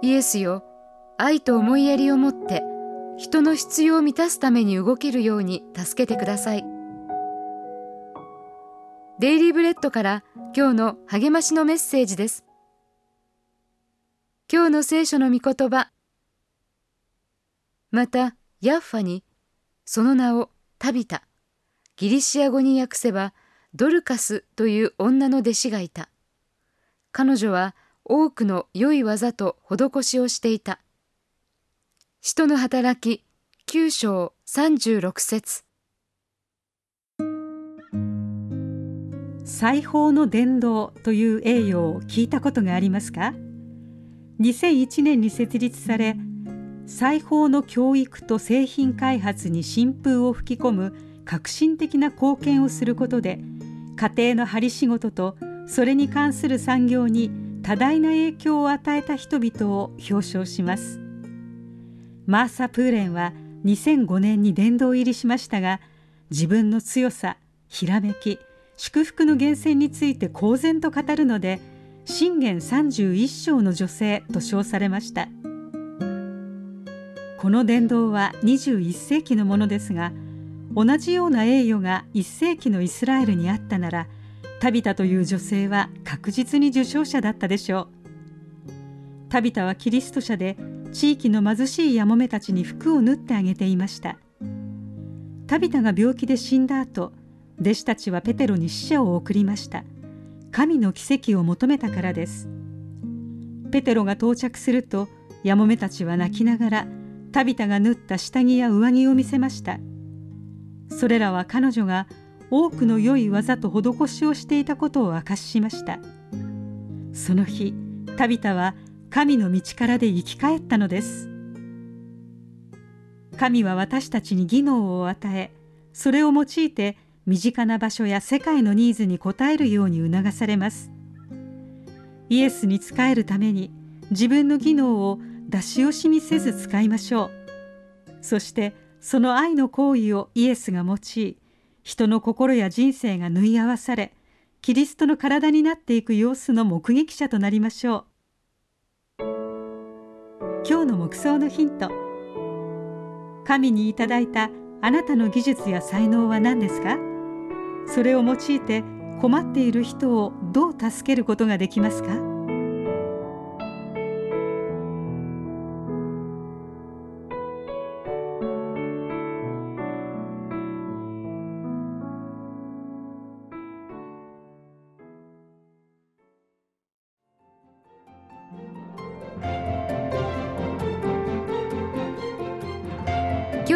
イエスよ愛と思いやりを持って人の必要を満たすために動けるように助けてください。デイリーブレッドから今日の励ましのメッセージです。今日の聖書の御言葉またヤッファにその名をタビタギリシア語に訳せばドルカスという女の弟子がいた。彼女は多くの良い技と施しをしていた。使徒の働き9章36節。裁縫の伝道という栄誉を聞いたことがありますか？2001年に設立され裁縫の教育と製品開発に新風を吹き込む革新的な貢献をすることで家庭の針仕事とそれに関する産業に多大な影響を与えた人々を表彰します。マーサ・プーレンは2005年に殿堂入りしましたが自分の強さひらめき祝福の源泉について公然と語るので信玄31章の女性と称されました。この伝道は21世紀のものですが同じような栄誉が1世紀のイスラエルにあったならタビタという女性は確実に受賞者だったでしょう。タビタはキリスト者で地域の貧しいやもめたちに服を縫ってあげていました。タビタが病気で死んだ後弟子たちはペテロに死者を送りました。神の奇跡を求めたからです。ペテロが到着するとやもめたちは泣きながらタビタが縫った下着や上着を見せました。それらは彼女が多くの良い技と施しをしていたことを証ししました。その日タビタは神の道からで生き返ったのです。神は私たちに技能を与えそれを用いて身近な場所や世界のニーズに応えるように促されます。イエスに仕えるために自分の技能を出し惜しみせず使いましょう。そしてその愛の行為をイエスが用い人の心や人生が縫い合わされキリストの体になっていく様子の目撃者となりましょう。今日の目想のヒント。神にいただいたあなたの技術や才能は何ですか？それを用いて困っている人をどう助けることができますか？